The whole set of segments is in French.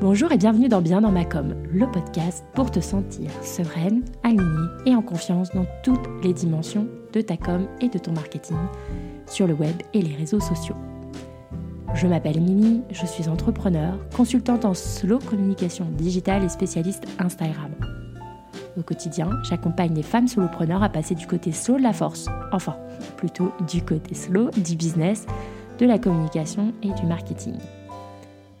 Bonjour et bienvenue dans Bien dans ma com, le podcast pour te sentir sereine, alignée et en confiance dans toutes les dimensions de ta com et de ton marketing sur le web et les réseaux sociaux. Je m'appelle Mimi, je suis entrepreneur, consultante en slow communication digitale et spécialiste Instagram. Au quotidien, j'accompagne les femmes solopreneurs à passer du côté slow de la force, enfin plutôt du côté slow du business, de la communication et du marketing.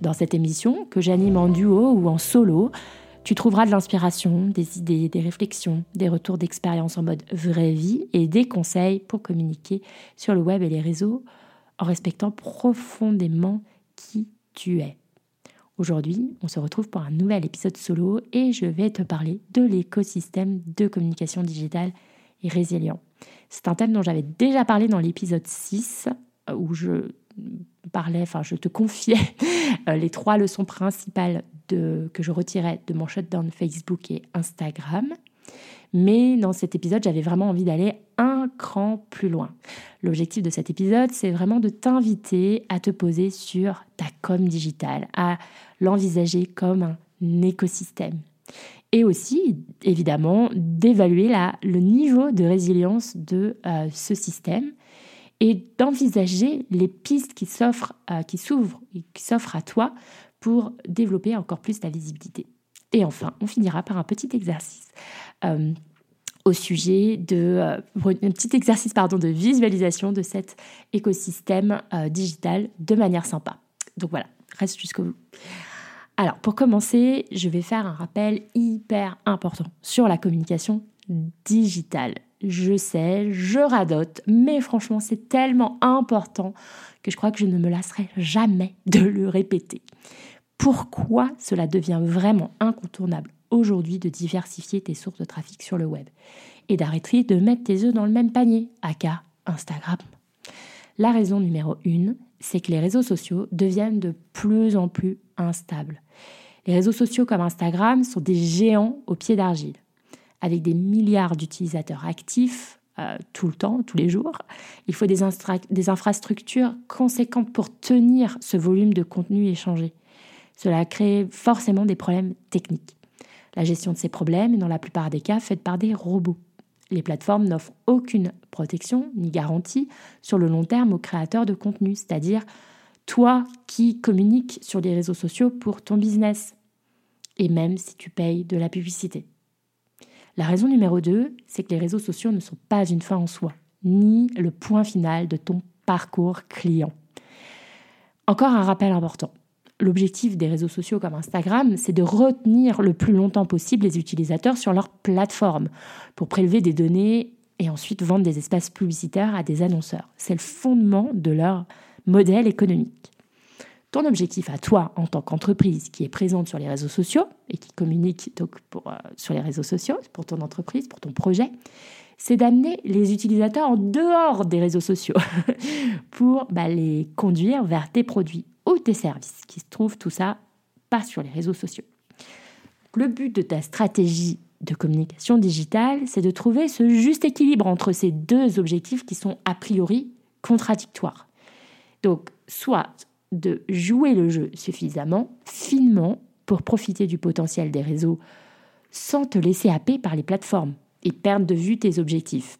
Dans cette émission, que j'anime en duo ou en solo, tu trouveras de l'inspiration, des idées, des réflexions, des retours d'expérience en mode vraie vie et des conseils pour communiquer sur le web et les réseaux en respectant profondément qui tu es. Aujourd'hui, on se retrouve pour un nouvel épisode solo et je vais te parler de l'écosystème de communication digitale et résilient. C'est un thème dont j'avais déjà parlé dans l'épisode 6 où je parlais, enfin je te confiais euh, les trois leçons principales que je retirais de mon shutdown Facebook et Instagram. Mais dans cet épisode, j'avais vraiment envie d'aller un cran plus loin. L'objectif de cet épisode, c'est vraiment de t'inviter à te poser sur ta com digitale, à l'envisager comme un écosystème. Et aussi, évidemment, d'évaluer le niveau de résilience de euh, ce système et d'envisager les pistes qui s'offrent, euh, qui s'ouvrent et qui s'offrent à toi pour développer encore plus ta visibilité. Et enfin, on finira par un petit exercice euh, au sujet de euh, un petit exercice pardon de visualisation de cet écosystème digital de manière sympa. Donc voilà, reste jusqu'au bout. Alors pour commencer, je vais faire un rappel hyper important sur la communication digitale je sais, je radote, mais franchement, c'est tellement important que je crois que je ne me lasserai jamais de le répéter. Pourquoi cela devient vraiment incontournable aujourd'hui de diversifier tes sources de trafic sur le web et d'arrêter de mettre tes œufs dans le même panier, aka Instagram? La raison numéro une, c'est que les réseaux sociaux deviennent de plus en plus instables. Les réseaux sociaux comme Instagram sont des géants au pied d'argile avec des milliards d'utilisateurs actifs euh, tout le temps, tous les jours. Il faut des, des infrastructures conséquentes pour tenir ce volume de contenu échangé. Cela crée forcément des problèmes techniques. La gestion de ces problèmes est dans la plupart des cas faite par des robots. Les plateformes n'offrent aucune protection ni garantie sur le long terme aux créateurs de contenu, c'est-à-dire toi qui communiques sur les réseaux sociaux pour ton business, et même si tu payes de la publicité. La raison numéro 2, c'est que les réseaux sociaux ne sont pas une fin en soi, ni le point final de ton parcours client. Encore un rappel important. L'objectif des réseaux sociaux comme Instagram, c'est de retenir le plus longtemps possible les utilisateurs sur leur plateforme pour prélever des données et ensuite vendre des espaces publicitaires à des annonceurs. C'est le fondement de leur modèle économique. Ton objectif à toi en tant qu'entreprise qui est présente sur les réseaux sociaux et qui communique donc pour, euh, sur les réseaux sociaux pour ton entreprise, pour ton projet, c'est d'amener les utilisateurs en dehors des réseaux sociaux pour bah, les conduire vers tes produits ou tes services qui se trouvent tout ça pas sur les réseaux sociaux. Le but de ta stratégie de communication digitale, c'est de trouver ce juste équilibre entre ces deux objectifs qui sont a priori contradictoires. Donc, soit de jouer le jeu suffisamment finement pour profiter du potentiel des réseaux sans te laisser happer par les plateformes et perdre de vue tes objectifs.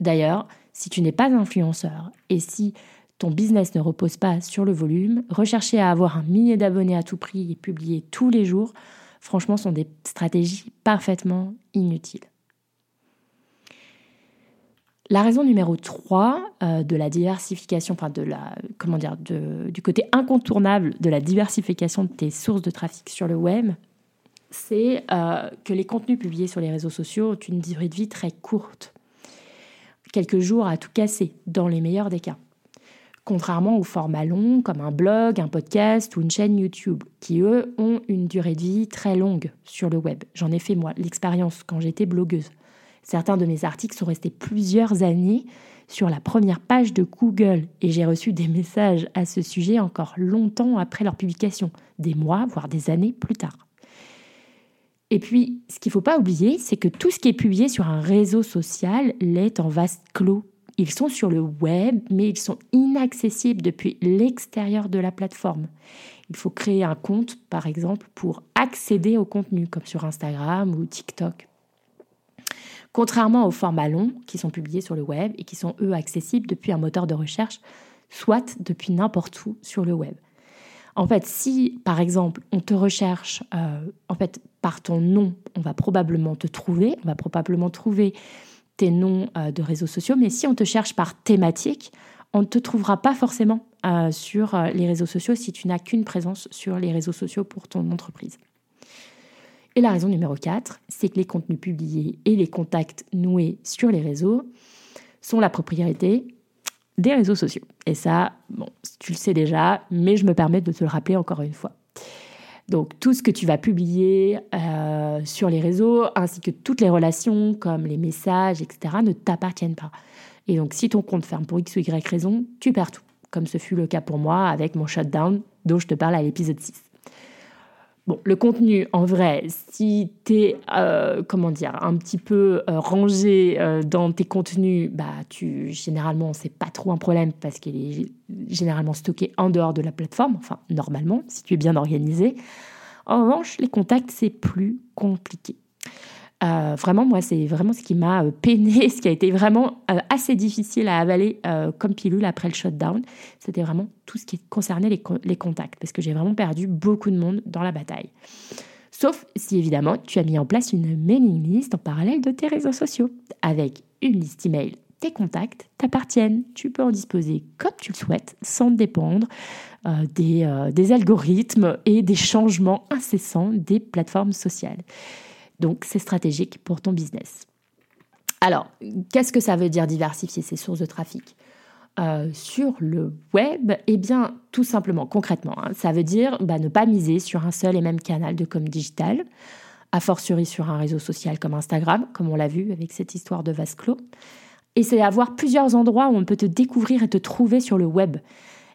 D'ailleurs, si tu n'es pas influenceur et si ton business ne repose pas sur le volume, rechercher à avoir un millier d'abonnés à tout prix et publier tous les jours, franchement, sont des stratégies parfaitement inutiles. La raison numéro 3 euh, de la diversification, enfin de la, comment dire, du côté incontournable de la diversification de tes sources de trafic sur le web, c'est euh, que les contenus publiés sur les réseaux sociaux ont une durée de vie très courte. Quelques jours à tout casser, dans les meilleurs des cas. Contrairement aux formats longs comme un blog, un podcast ou une chaîne YouTube, qui eux ont une durée de vie très longue sur le web. J'en ai fait moi l'expérience quand j'étais blogueuse. Certains de mes articles sont restés plusieurs années sur la première page de Google et j'ai reçu des messages à ce sujet encore longtemps après leur publication, des mois, voire des années plus tard. Et puis, ce qu'il ne faut pas oublier, c'est que tout ce qui est publié sur un réseau social l'est en vaste clos ils sont sur le web, mais ils sont inaccessibles depuis l'extérieur de la plateforme. Il faut créer un compte, par exemple, pour accéder au contenu, comme sur Instagram ou TikTok. Contrairement aux formats longs qui sont publiés sur le web et qui sont, eux, accessibles depuis un moteur de recherche, soit depuis n'importe où sur le web. En fait, si par exemple on te recherche euh, en fait par ton nom, on va probablement te trouver, on va probablement trouver tes noms euh, de réseaux sociaux, mais si on te cherche par thématique, on ne te trouvera pas forcément euh, sur les réseaux sociaux si tu n'as qu'une présence sur les réseaux sociaux pour ton entreprise. Et la raison numéro 4, c'est que les contenus publiés et les contacts noués sur les réseaux sont la propriété des réseaux sociaux. Et ça, bon, tu le sais déjà, mais je me permets de te le rappeler encore une fois. Donc tout ce que tu vas publier euh, sur les réseaux, ainsi que toutes les relations comme les messages, etc., ne t'appartiennent pas. Et donc si ton compte ferme pour X ou Y raison, tu perds tout, comme ce fut le cas pour moi avec mon shutdown dont je te parle à l'épisode 6. Bon, le contenu, en vrai, si tu es, euh, comment dire, un petit peu euh, rangé euh, dans tes contenus, bah, tu, généralement, c'est pas trop un problème parce qu'il est généralement stocké en dehors de la plateforme, enfin, normalement, si tu es bien organisé. En revanche, les contacts, c'est plus compliqué. Euh, vraiment, moi, c'est vraiment ce qui m'a euh, peiné, ce qui a été vraiment euh, assez difficile à avaler comme pilule après le shutdown. C'était vraiment tout ce qui concernait les, contacts, parce que j'ai vraiment perdu beaucoup de monde dans la bataille. Sauf si évidemment tu as mis en place une mailing list en parallèle de tes réseaux sociaux, avec une liste email. Tes contacts t'appartiennent. Tu peux en disposer comme tu le souhaites, sans dépendre des algorithmes et des changements incessants des plateformes sociales. Donc, c'est stratégique pour ton business. Alors, qu'est-ce que ça veut dire diversifier ses sources de trafic? Euh, sur le web, eh bien, tout simplement, concrètement, hein, ça veut dire bah, ne pas miser sur un seul et même canal de com digital, a fortiori sur un réseau social comme Instagram, comme on l'a vu avec cette histoire de vase clos. Et c'est avoir plusieurs endroits où on peut te découvrir et te trouver sur le web.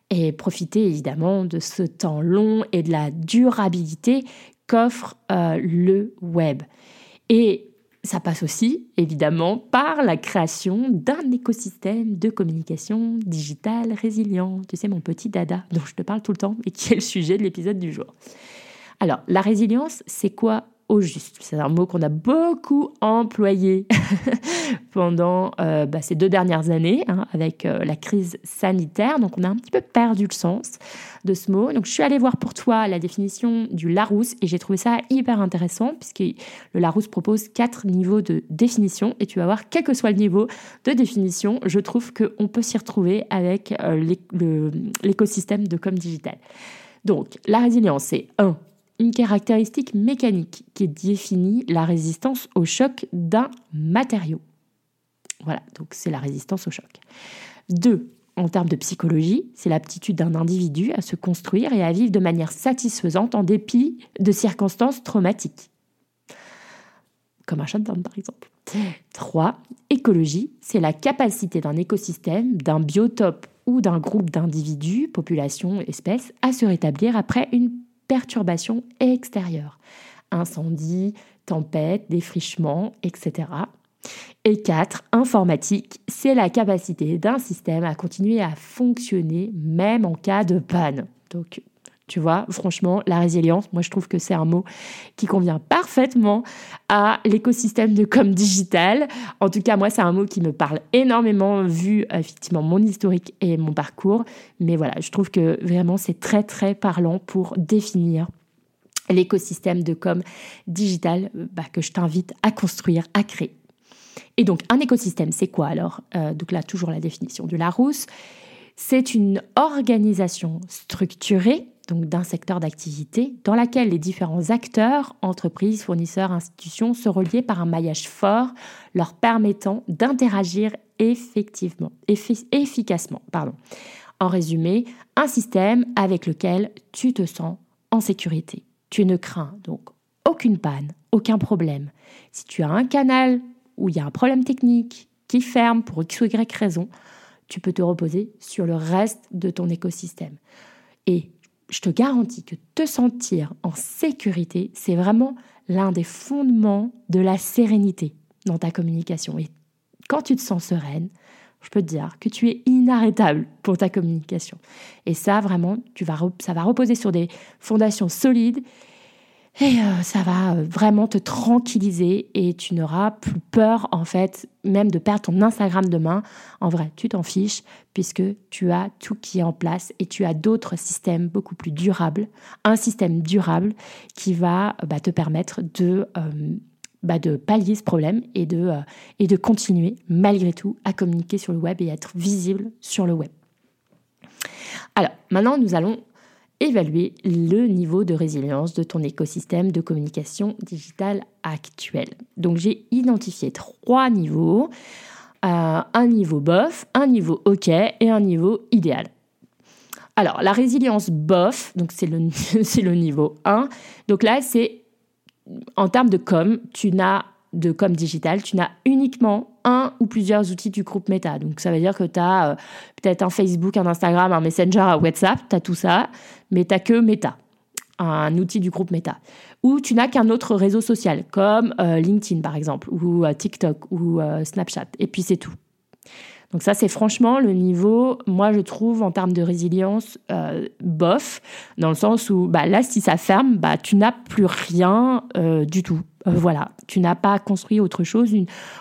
Et profiter évidemment de ce temps long et de la durabilité qu'offre euh, le web. Et ça passe aussi, évidemment, par la création d'un écosystème de communication digitale résilient. Tu sais, mon petit dada dont je te parle tout le temps et qui est le sujet de l'épisode du jour. Alors, la résilience, c'est quoi juste. C'est un mot qu'on a beaucoup employé pendant euh, bah, ces deux dernières années hein, avec euh, la crise sanitaire. Donc on a un petit peu perdu le sens de ce mot. Donc je suis allée voir pour toi la définition du Larousse et j'ai trouvé ça hyper intéressant puisque le Larousse propose quatre niveaux de définition et tu vas voir quel que soit le niveau de définition, je trouve qu'on peut s'y retrouver avec euh, l'écosystème de com digital. Donc la résilience, c'est un une caractéristique mécanique qui définit la résistance au choc d'un matériau. Voilà, donc c'est la résistance au choc. Deux, en termes de psychologie, c'est l'aptitude d'un individu à se construire et à vivre de manière satisfaisante en dépit de circonstances traumatiques. Comme un shutdown par exemple. Trois, écologie, c'est la capacité d'un écosystème, d'un biotope ou d'un groupe d'individus, population, espèces, à se rétablir après une perturbations extérieures, incendie, tempête, défrichement, etc. Et 4, informatique, c'est la capacité d'un système à continuer à fonctionner même en cas de panne. Donc, tu vois, franchement, la résilience, moi je trouve que c'est un mot qui convient parfaitement à l'écosystème de com digital. En tout cas, moi, c'est un mot qui me parle énormément vu effectivement mon historique et mon parcours. Mais voilà, je trouve que vraiment c'est très très parlant pour définir l'écosystème de com digital bah, que je t'invite à construire, à créer. Et donc, un écosystème, c'est quoi alors euh, Donc là, toujours la définition de Larousse. C'est une organisation structurée donc d'un secteur d'activité dans laquelle les différents acteurs, entreprises, fournisseurs, institutions se reliaient par un maillage fort leur permettant d'interagir effectivement, efficacement. Pardon. En résumé, un système avec lequel tu te sens en sécurité. Tu ne crains donc aucune panne, aucun problème. Si tu as un canal où il y a un problème technique qui ferme pour X ou Y raison, tu peux te reposer sur le reste de ton écosystème. Et je te garantis que te sentir en sécurité, c'est vraiment l'un des fondements de la sérénité dans ta communication. Et quand tu te sens sereine, je peux te dire que tu es inarrêtable pour ta communication. Et ça, vraiment, tu vas, ça va reposer sur des fondations solides et euh, ça va euh, vraiment te tranquilliser et tu n'auras plus peur, en fait, même de perdre ton Instagram demain. En vrai, tu t'en fiches puisque tu as tout qui est en place et tu as d'autres systèmes beaucoup plus durables. Un système durable qui va bah, te permettre de bah, de pallier ce problème et de, euh, et de continuer malgré tout à communiquer sur le web et être visible sur le web. Alors maintenant, nous allons évaluer le niveau de résilience de ton écosystème de communication digitale actuel. Donc j'ai identifié trois niveaux. Euh, un niveau bof, un niveau OK et un niveau idéal. Alors, la résilience bof, donc c'est le, le niveau 1. Donc là, c'est en termes de com, tu n'as de com digital, tu n'as uniquement un ou plusieurs outils du groupe Meta. Donc ça veut dire que tu as euh, peut-être un Facebook, un Instagram, un Messenger, un WhatsApp, tu as tout ça, mais tu que Meta, un outil du groupe Meta. Ou tu n'as qu'un autre réseau social, comme euh, LinkedIn par exemple, ou euh, TikTok, ou Snapchat, et puis c'est tout. Donc ça, c'est franchement le niveau, moi je trouve, en termes de résilience, bof, dans le sens où bah, là, si ça ferme, bah, tu n'as plus rien du tout. Euh, voilà, tu n'as pas construit autre chose,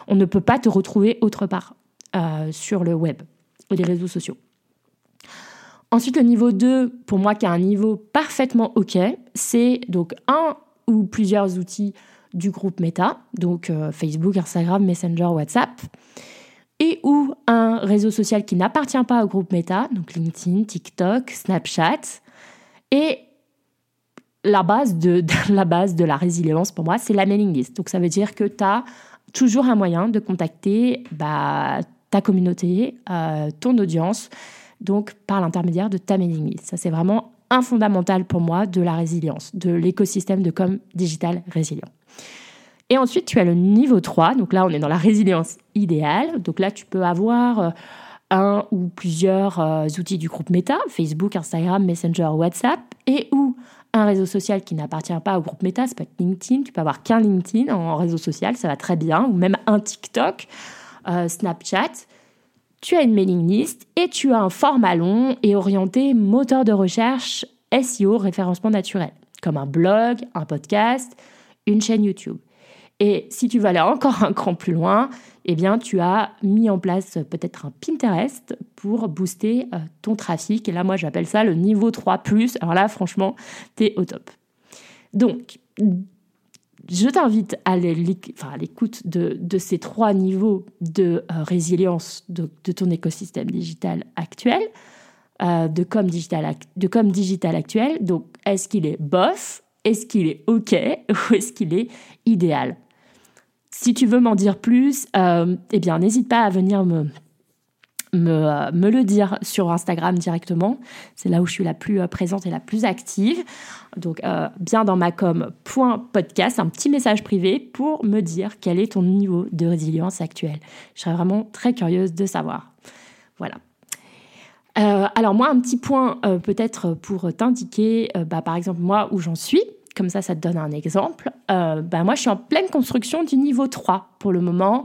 on ne peut pas te retrouver autre part sur le web ou les réseaux sociaux. Ensuite, le niveau 2, pour moi, qui est un niveau parfaitement OK, c'est donc un ou plusieurs outils du groupe Meta, donc Facebook, Instagram, Messenger, WhatsApp et ou un réseau social qui n'appartient pas au groupe Meta, donc LinkedIn, TikTok, Snapchat. Et la base de, la base de la résilience pour moi, c'est la mailing list. Donc ça veut dire que tu as toujours un moyen de contacter bah, ta communauté, euh, ton audience, donc par l'intermédiaire de ta mailing list. Ça c'est vraiment un fondamental pour moi de la résilience, de l'écosystème de com digital résilient. Et ensuite, tu as le niveau 3. Donc là, on est dans la résilience idéale. Donc là, tu peux avoir euh, un ou plusieurs euh, outils du groupe Meta, Facebook, Instagram, Messenger, WhatsApp, et ou un réseau social qui n'appartient pas au groupe Meta, ça peut être LinkedIn, tu peux avoir qu'un LinkedIn en réseau social, ça va très bien, ou même un TikTok, euh, Snapchat. Tu as une mailing list et tu as un format long et orienté moteur de recherche SEO, référencement naturel, comme un blog, un podcast, une chaîne YouTube. Et si tu veux aller encore un cran plus loin, eh bien, tu as mis en place peut-être un Pinterest pour booster euh, ton trafic. Et là, moi, j'appelle ça le niveau 3+. Alors là, franchement, tu es au top. Donc, je t'invite à l'écoute de, ces trois niveaux de euh, résilience de, ton écosystème digital actuel, euh, de, com digital, de digital actuel. Donc, est-ce qu'il est bof? Est-ce qu'il est OK? Ou est-ce qu'il est idéal? Si tu veux m'en dire plus, euh, eh bien, n'hésite pas à venir me, me, me, le dire sur Instagram directement. C'est là où je suis la plus euh, présente et la plus active. Donc, euh, bien dans ma com.podcast, un petit message privé pour me dire quel est ton niveau de résilience actuel. Je serais vraiment très curieuse de savoir. Voilà. alors moi, un petit point peut-être pour t'indiquer, bah, par exemple, moi, où j'en suis comme ça, ça te donne un exemple. Euh, ben moi, je suis en pleine construction du niveau 3 pour le moment.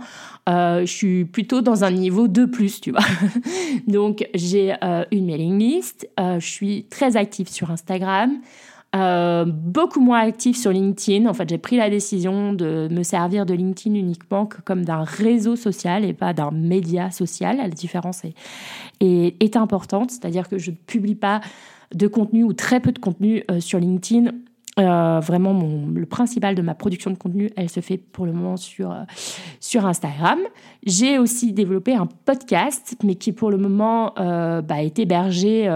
Euh, je suis plutôt dans un niveau 2 +, tu vois. Donc, j'ai euh, une mailing list. je suis très active sur Instagram. beaucoup moins active sur LinkedIn. En fait, j'ai pris la décision de me servir de LinkedIn uniquement comme d'un réseau social et pas d'un média social. La différence est importante, c'est-à-dire que je ne publie pas de contenu ou très peu de contenu sur LinkedIn euh, vraiment, le principal de ma production de contenu, elle se fait pour le moment sur, euh, Instagram. J'ai aussi développé un podcast, mais qui pour le moment euh, bah, est hébergé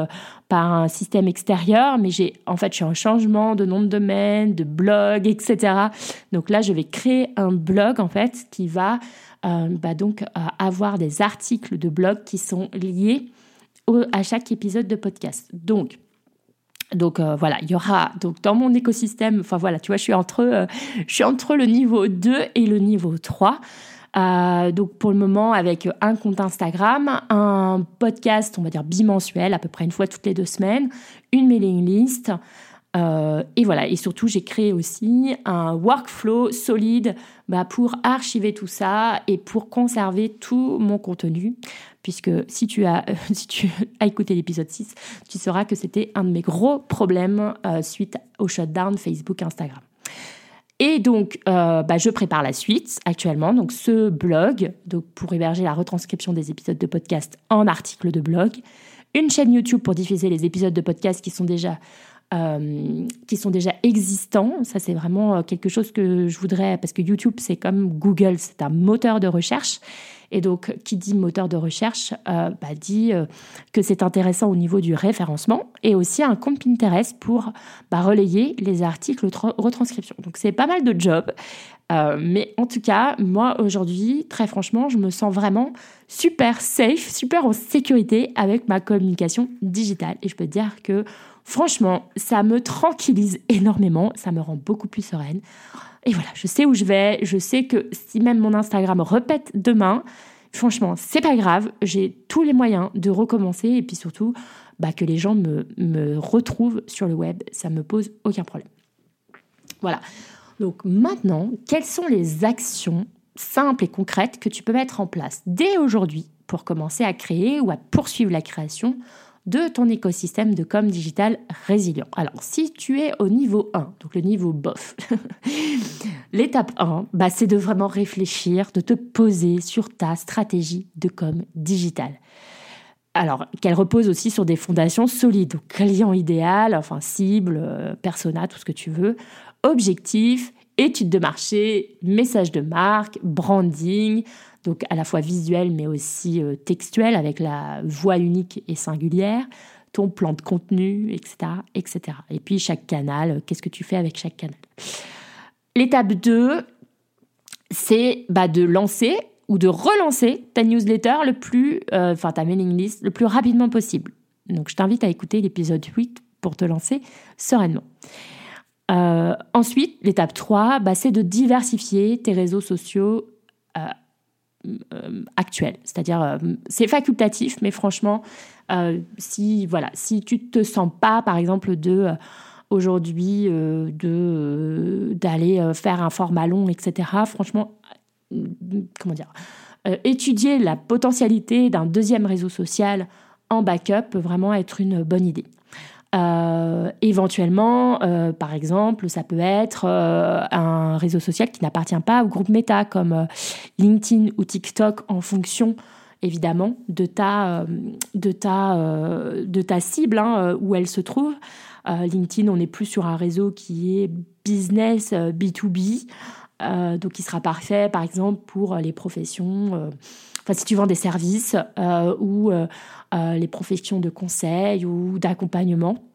par un système extérieur. Mais j'ai en fait, je suis en changement de nom de domaine, de blog, etc. Donc là, je vais créer un blog en fait qui va bah, donc avoir des articles de blog qui sont liés à chaque épisode de podcast. Donc donc euh, voilà, il y aura donc dans mon écosystème, enfin voilà, tu vois, je suis entre euh, je suis entre le niveau 2 et le niveau 3. Euh, donc pour le moment avec un compte Instagram, un podcast, on va dire bimensuel, à peu près une fois toutes les deux semaines, une mailing list, Euh, et voilà, et surtout, j'ai créé aussi un workflow solide bah, pour archiver tout ça et pour conserver tout mon contenu. Puisque si tu as, si tu as écouté l'épisode 6, tu sauras que c'était un de mes gros problèmes euh, suite au shutdown Facebook, Instagram. Et donc, euh, bah, je prépare la suite actuellement. Donc, ce blog, donc pour héberger la retranscription des épisodes de podcast en article de blog, une chaîne YouTube pour diffuser les épisodes de podcast qui sont déjà euh, qui sont déjà existants. Ça, c'est vraiment euh, quelque chose que je voudrais, parce que YouTube, c'est comme Google, c'est un moteur de recherche. Et donc, qui dit moteur de recherche, euh, bah, dit que c'est intéressant au niveau du référencement et aussi un compte Pinterest pour bah, relayer les articles retranscription. Donc, c'est pas mal de jobs. mais en tout cas, moi aujourd'hui, très franchement, je me sens vraiment super safe, super en sécurité avec ma communication digitale. Et je peux te dire que Franchement, ça me tranquillise énormément, ça me rend beaucoup plus sereine. Et voilà, je sais où je vais, je sais que si même mon Instagram repète demain, franchement, c'est pas grave, j'ai tous les moyens de recommencer et puis surtout bah, que les gens me, retrouvent sur le web, ça me pose aucun problème. Voilà. Donc maintenant, quelles sont les actions simples et concrètes que tu peux mettre en place dès aujourd'hui pour commencer à créer ou à poursuivre la création de ton écosystème de com digital résilient. Alors, si tu es au niveau 1, donc le niveau bof, l'étape 1, bah, c'est de vraiment réfléchir, de te poser sur ta stratégie de com digital. Alors, qu'elle repose aussi sur des fondations solides, client idéal, enfin cible, euh, persona, tout ce que tu veux, objectif, étude de marché, message de marque, branding, donc à la fois visuel mais aussi euh, textuel avec la voix unique et singulière, ton plan de contenu, etc. etc. Et puis chaque canal, euh, qu'est-ce que tu fais avec chaque canal? L'étape 2, c'est bah, de lancer ou de relancer ta newsletter le plus, euh, enfin ta mailing list le plus rapidement possible. Donc je t'invite à écouter l'épisode 8 pour te lancer sereinement. Ensuite, l'étape 3, bah, c'est de diversifier tes réseaux sociaux euh, actuel. C'est-à-dire, euh, c'est facultatif, mais franchement, euh, si voilà, si tu te sens pas, par exemple, de aujourd'hui de d'aller faire un format long, etc. Franchement, comment dire, étudier la potentialité d'un deuxième réseau social en backup peut vraiment être une bonne idée. Euh, éventuellement, euh, par exemple, ça peut être euh, un réseau social qui n'appartient pas au groupe Meta, comme LinkedIn ou TikTok, en fonction évidemment de ta, de ta, de ta cible, hein, où elle se trouve. LinkedIn, on n'est plus sur un réseau qui est business B2B, donc qui sera parfait, par exemple, pour les professions enfin si tu vends des services ou les professions de conseil ou d'accompagnement.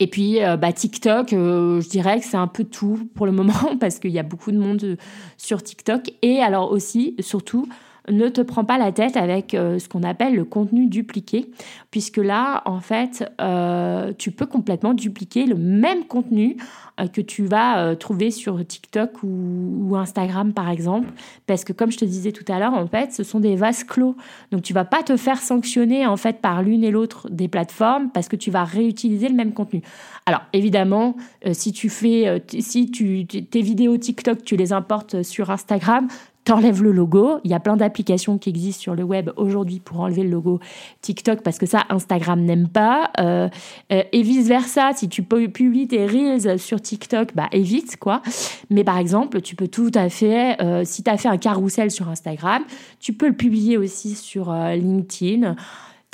Et puis, euh, bah, TikTok, euh, je dirais que c'est un peu tout pour le moment parce qu'il y a beaucoup de monde sur TikTok. Et alors aussi, surtout, ne te prends pas la tête avec euh, ce qu'on appelle le contenu dupliqué, puisque là, en fait, euh, tu peux complètement dupliquer le même contenu euh, que tu vas trouver sur TikTok ou, ou, Instagram, par exemple, parce que comme je te disais tout à l'heure, en fait, ce sont des vases clos. Donc, tu vas pas te faire sanctionner, en fait, par l'une et l'autre des plateformes, parce que tu vas réutiliser le même contenu. Alors, évidemment, si tu fais, si tu, tes vidéos TikTok, tu les importes sur Instagram, t'enlèves le logo. Il y a plein d'applications qui existent sur le web aujourd'hui pour enlever le logo TikTok parce que ça, Instagram n'aime pas. Euh, euh, et vice-versa, si tu publies tes Reels sur TikTok, bah évite quoi. Mais par exemple, tu peux tout à fait, euh, si tu as fait un carrousel sur Instagram, tu peux le publier aussi sur LinkedIn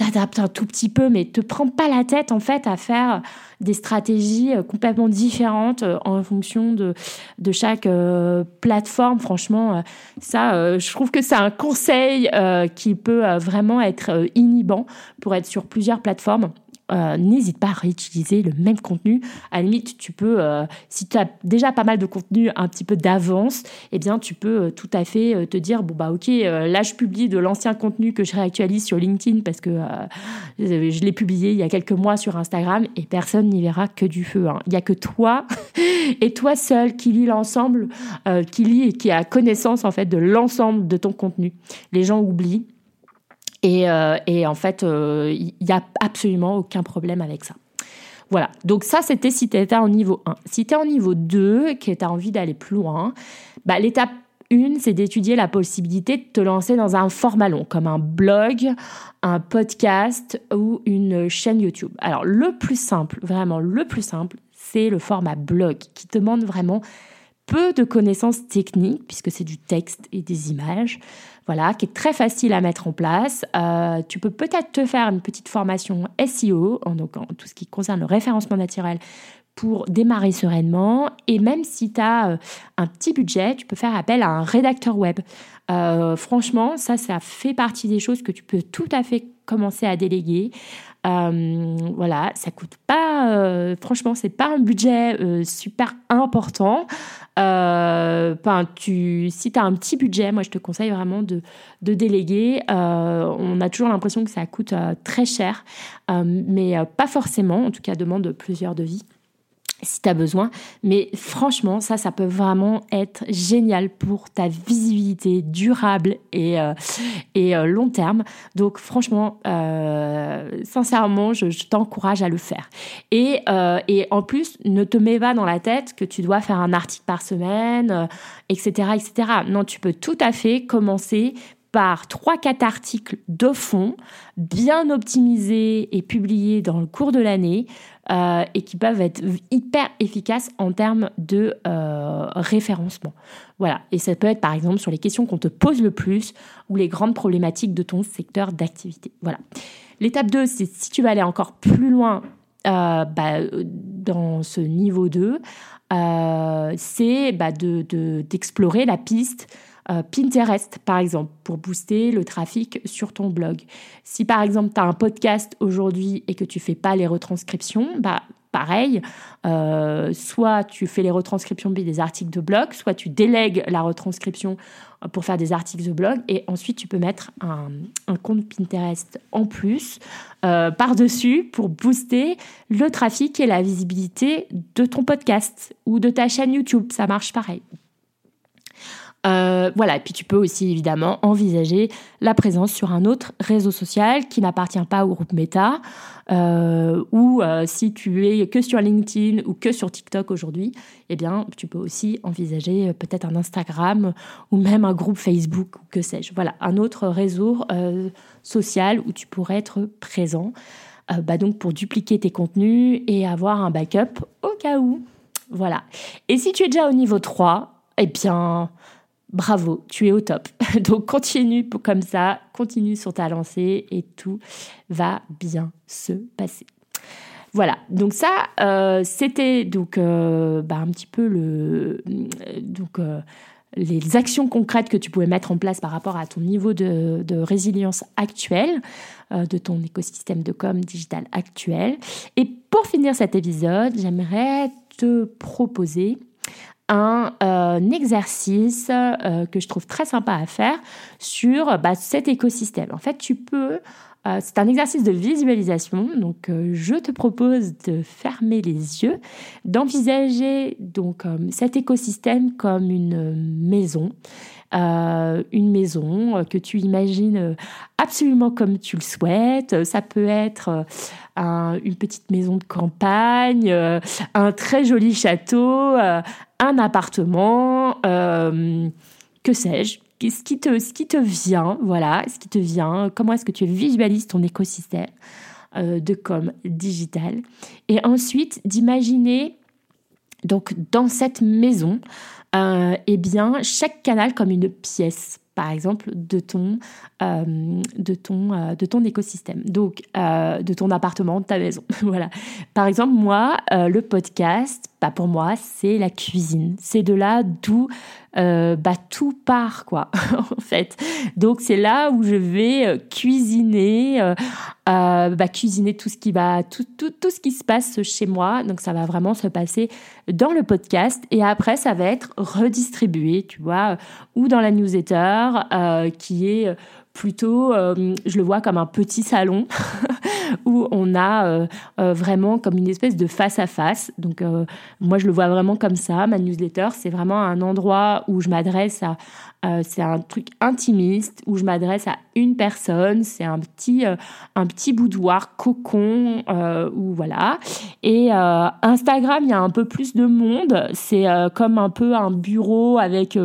t'adaptes un tout petit peu, mais te prends pas la tête en fait à faire des stratégies euh, complètement différentes euh, en fonction de, de chaque euh, plateforme. Franchement, ça, je trouve que c'est un conseil qui peut vraiment être inhibant pour être sur plusieurs plateformes. Euh, n'hésite pas à réutiliser le même contenu. À la limite, tu peux, euh, si tu as déjà pas mal de contenu un petit peu d'avance, eh bien, tu peux euh, tout à fait te dire, bon, bah, ok, là, je publie de l'ancien contenu que je réactualise sur LinkedIn parce que je l'ai publié il y a quelques mois sur Instagram et personne n'y verra que du feu. Hein. Il n'y a que toi et toi seul qui lit l'ensemble, qui lit et qui a connaissance, en fait, de l'ensemble de ton contenu. Les gens oublient. Et, euh, et en fait, il euh, n'y a absolument aucun problème avec ça. Voilà, donc ça c'était si tu étais en niveau 1. Si tu es en niveau 2 et que tu as envie d'aller plus loin, bah, l'étape 1, c'est d'étudier la possibilité de te lancer dans un format long, comme un blog, un podcast ou une chaîne YouTube. Alors le plus simple, vraiment le plus simple, c'est le format blog qui demande vraiment peu de connaissances techniques, puisque c'est du texte et des images, voilà, qui est très facile à mettre en place. Euh, tu peux peut-être te faire une petite formation SEO, en, donc en tout ce qui concerne le référencement naturel, pour démarrer sereinement. Et même si tu as euh, un petit budget, tu peux faire appel à un rédacteur web. Euh, franchement, ça, ça fait partie des choses que tu peux tout à fait commencer à déléguer. Euh, voilà, ça coûte pas, euh, franchement, c'est pas un budget euh, super important. tu, si tu as un petit budget, moi je te conseille vraiment de, de déléguer. on a toujours l'impression que ça coûte très cher, mais pas forcément, en tout cas, demande plusieurs devis si tu as besoin. Mais franchement, ça, ça peut vraiment être génial pour ta visibilité durable et, euh, et euh, long terme. Donc franchement, euh, sincèrement, je, t'encourage à le faire. Et, et, en plus, ne te mets pas dans la tête que tu dois faire un article par semaine, etc., etc. Non, tu peux tout à fait commencer par 3-4 articles de fond, bien optimisés et publiés dans le cours de l'année, euh, et qui peuvent être hyper efficaces en termes de euh, référencement. Voilà, et ça peut être par exemple sur les questions qu'on te pose le plus ou les grandes problématiques de ton secteur d'activité. Voilà. L'étape 2, c'est si tu veux aller encore plus loin euh, bah, dans ce niveau 2, c'est bah, d'explorer de, la piste euh, Pinterest, par exemple, pour booster le trafic sur ton blog. Si par exemple, tu as un podcast aujourd'hui et que tu fais pas les retranscriptions, bah, pareil, euh, soit tu fais les retranscriptions des articles de blog, soit tu délègues la retranscription euh, pour faire des articles de blog, et ensuite tu peux mettre un, compte Pinterest en plus par-dessus pour booster le trafic et la visibilité de ton podcast ou de ta chaîne YouTube. Ça marche pareil. Euh, voilà, et puis tu peux aussi évidemment envisager la présence sur un autre réseau social qui n'appartient pas au groupe Meta, euh, ou euh, si tu es que sur LinkedIn ou que sur TikTok aujourd'hui, eh bien tu peux aussi envisager peut-être un Instagram ou même un groupe Facebook ou que sais-je. Voilà, un autre réseau social où tu pourrais être présent. Bah donc pour dupliquer tes contenus et avoir un backup au cas où. Voilà. Et si tu es déjà au niveau 3, eh bien, bravo, tu es au top. Donc continue comme ça, continue sur ta lancée et tout va bien se passer. Voilà, donc ça, euh, c'était donc euh, bah, un petit peu euh, les actions concrètes que tu pouvais mettre en place par rapport à ton niveau de, de résilience actuel, de ton écosystème de com digital actuel. Et pour finir cet épisode, j'aimerais te proposer un, euh, exercice euh, que je trouve très sympa à faire sur bah, cet écosystème. En fait, tu peux, euh, c'est un exercice de visualisation, donc je te propose de fermer les yeux, d'envisager donc cet écosystème comme une maison. une maison que tu imagines absolument comme tu le souhaites. Ça peut être une petite maison de campagne, un très joli château, un appartement, euh, que sais-je, ce qui te, ce qui te vient, voilà, ce qui te vient, comment est-ce que tu visualises ton écosystème euh, de com digital, et ensuite d'imaginer donc dans cette maison, euh, eh bien chaque canal comme une pièce par exemple, de ton, de ton, de ton écosystème, donc de ton appartement, de ta maison. voilà. Par exemple, moi, le podcast, bah pour moi, c'est la cuisine. C'est de là d'où euh, bah, tout part, quoi, en fait. Donc, c'est là où je vais euh, cuisiner, euh, bah, cuisiner tout ce qui va, tout, tout, tout, ce qui se passe chez moi. Donc, ça va vraiment se passer dans le podcast. Et après, ça va être redistribué, tu vois, ou dans la newsletter, qui est plutôt, je le vois comme un petit salon où on a vraiment comme une espèce de face à face. Donc moi, je le vois vraiment comme ça. Ma newsletter, c'est vraiment un endroit où je m'adresse à euh, c'est un truc intimiste où je m'adresse à une personne. C'est un petit, euh, un petit boudoir cocon euh, où voilà. Et Instagram, il y a un peu plus de monde. C'est comme un peu un bureau avec,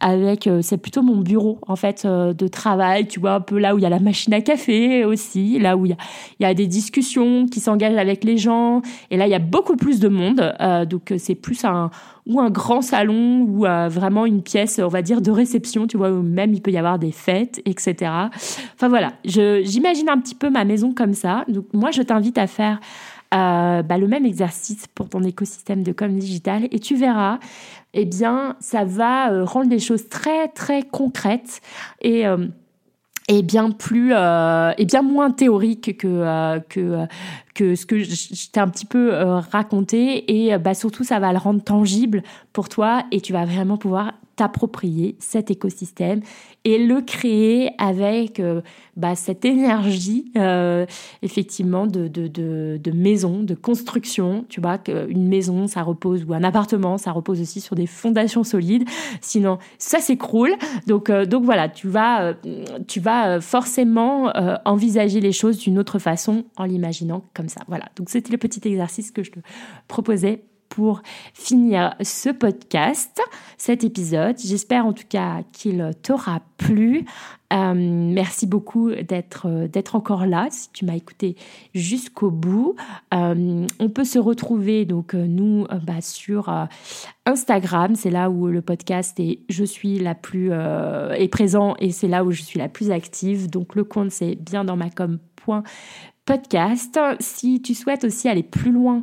avec c'est plutôt mon bureau en fait de travail. Tu vois un peu là où il y a la machine à café aussi, là où il y a, des discussions qui s'engagent avec les gens. Et là, il y a beaucoup plus de monde. donc c'est plus un ou un grand salon ou vraiment une pièce, on va dire, de réception, tu vois, où même il peut y avoir des fêtes, etc. Enfin voilà, j'imagine un petit peu ma maison comme ça. Donc moi, je t'invite à faire euh, bah, le même exercice pour ton écosystème de com digital et tu verras, eh bien, ça va euh, rendre les choses très, très concrètes et... Euh, et bien plus et bien moins théorique que que que ce que je t'ai un petit peu raconté. Et bah surtout ça va le rendre tangible pour toi et tu vas vraiment pouvoir t'approprier cet écosystème et le créer avec euh, bah, cette énergie euh, effectivement de, de, de, maison, de construction. Tu vois qu'une maison, ça repose, ou un appartement, ça repose aussi sur des fondations solides. Sinon, ça s'écroule. Donc, euh, donc voilà, tu vas, tu vas forcément envisager les choses d'une autre façon en l'imaginant comme ça. Voilà, donc c'était le petit exercice que je te proposais pour finir ce podcast, cet épisode. J'espère en tout cas qu'il t'aura plu. Euh, merci beaucoup d'être encore là si tu m'as écouté jusqu'au bout. Euh, on peut se retrouver donc euh, nous bah, sur Instagram, c'est là où le podcast est je suis la plus est présent et c'est là où je suis la plus active. Donc le compte c'est bien dans ma com podcast. Si tu souhaites aussi aller plus loin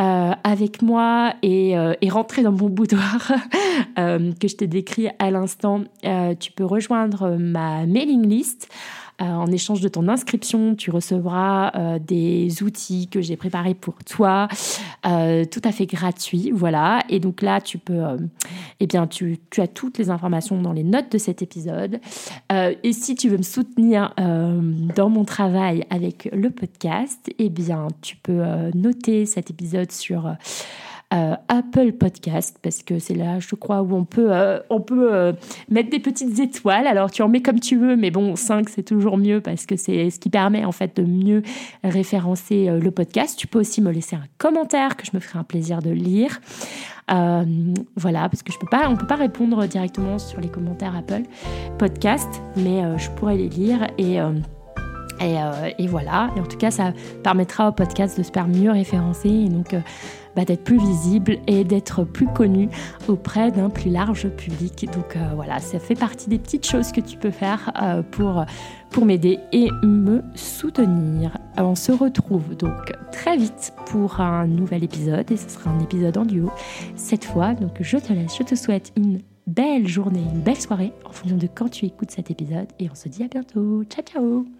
euh, avec moi et, euh, et, rentrer dans mon boudoir euh, que je t'ai décrit à l'instant, tu peux rejoindre ma mailing list. Euh, en échange de ton inscription, tu recevras euh, des outils que j'ai préparés pour toi, euh, tout à fait gratuits. Voilà. Et donc là, tu peux, eh bien, tu, tu, as toutes les informations dans les notes de cet épisode. et si tu veux me soutenir dans mon travail avec le podcast, eh bien, tu peux noter cet épisode sur Apple Podcast parce que c'est là, je crois, où on peut, euh, on peut euh, mettre des petites étoiles. Alors tu en mets comme tu veux, mais bon, 5 c'est toujours mieux parce que c'est ce qui permet en fait de mieux référencer le podcast. Tu peux aussi me laisser un commentaire que je me ferai un plaisir de lire. voilà, parce que je peux pas, on peut pas répondre directement sur les commentaires Apple Podcast, mais je pourrais les lire et et, et, voilà. Et en tout cas, ça permettra au podcast de se faire mieux référencer et donc bah, d'être plus visible et d'être plus connu auprès d'un plus large public. Donc euh, voilà, ça fait partie des petites choses que tu peux faire euh, pour, pour m'aider et me soutenir. On se retrouve donc très vite pour un nouvel épisode et ce sera un épisode en duo cette fois. Donc je te laisse, je te souhaite une belle journée, une belle soirée en fonction de quand tu écoutes cet épisode et on se dit à bientôt. Ciao ciao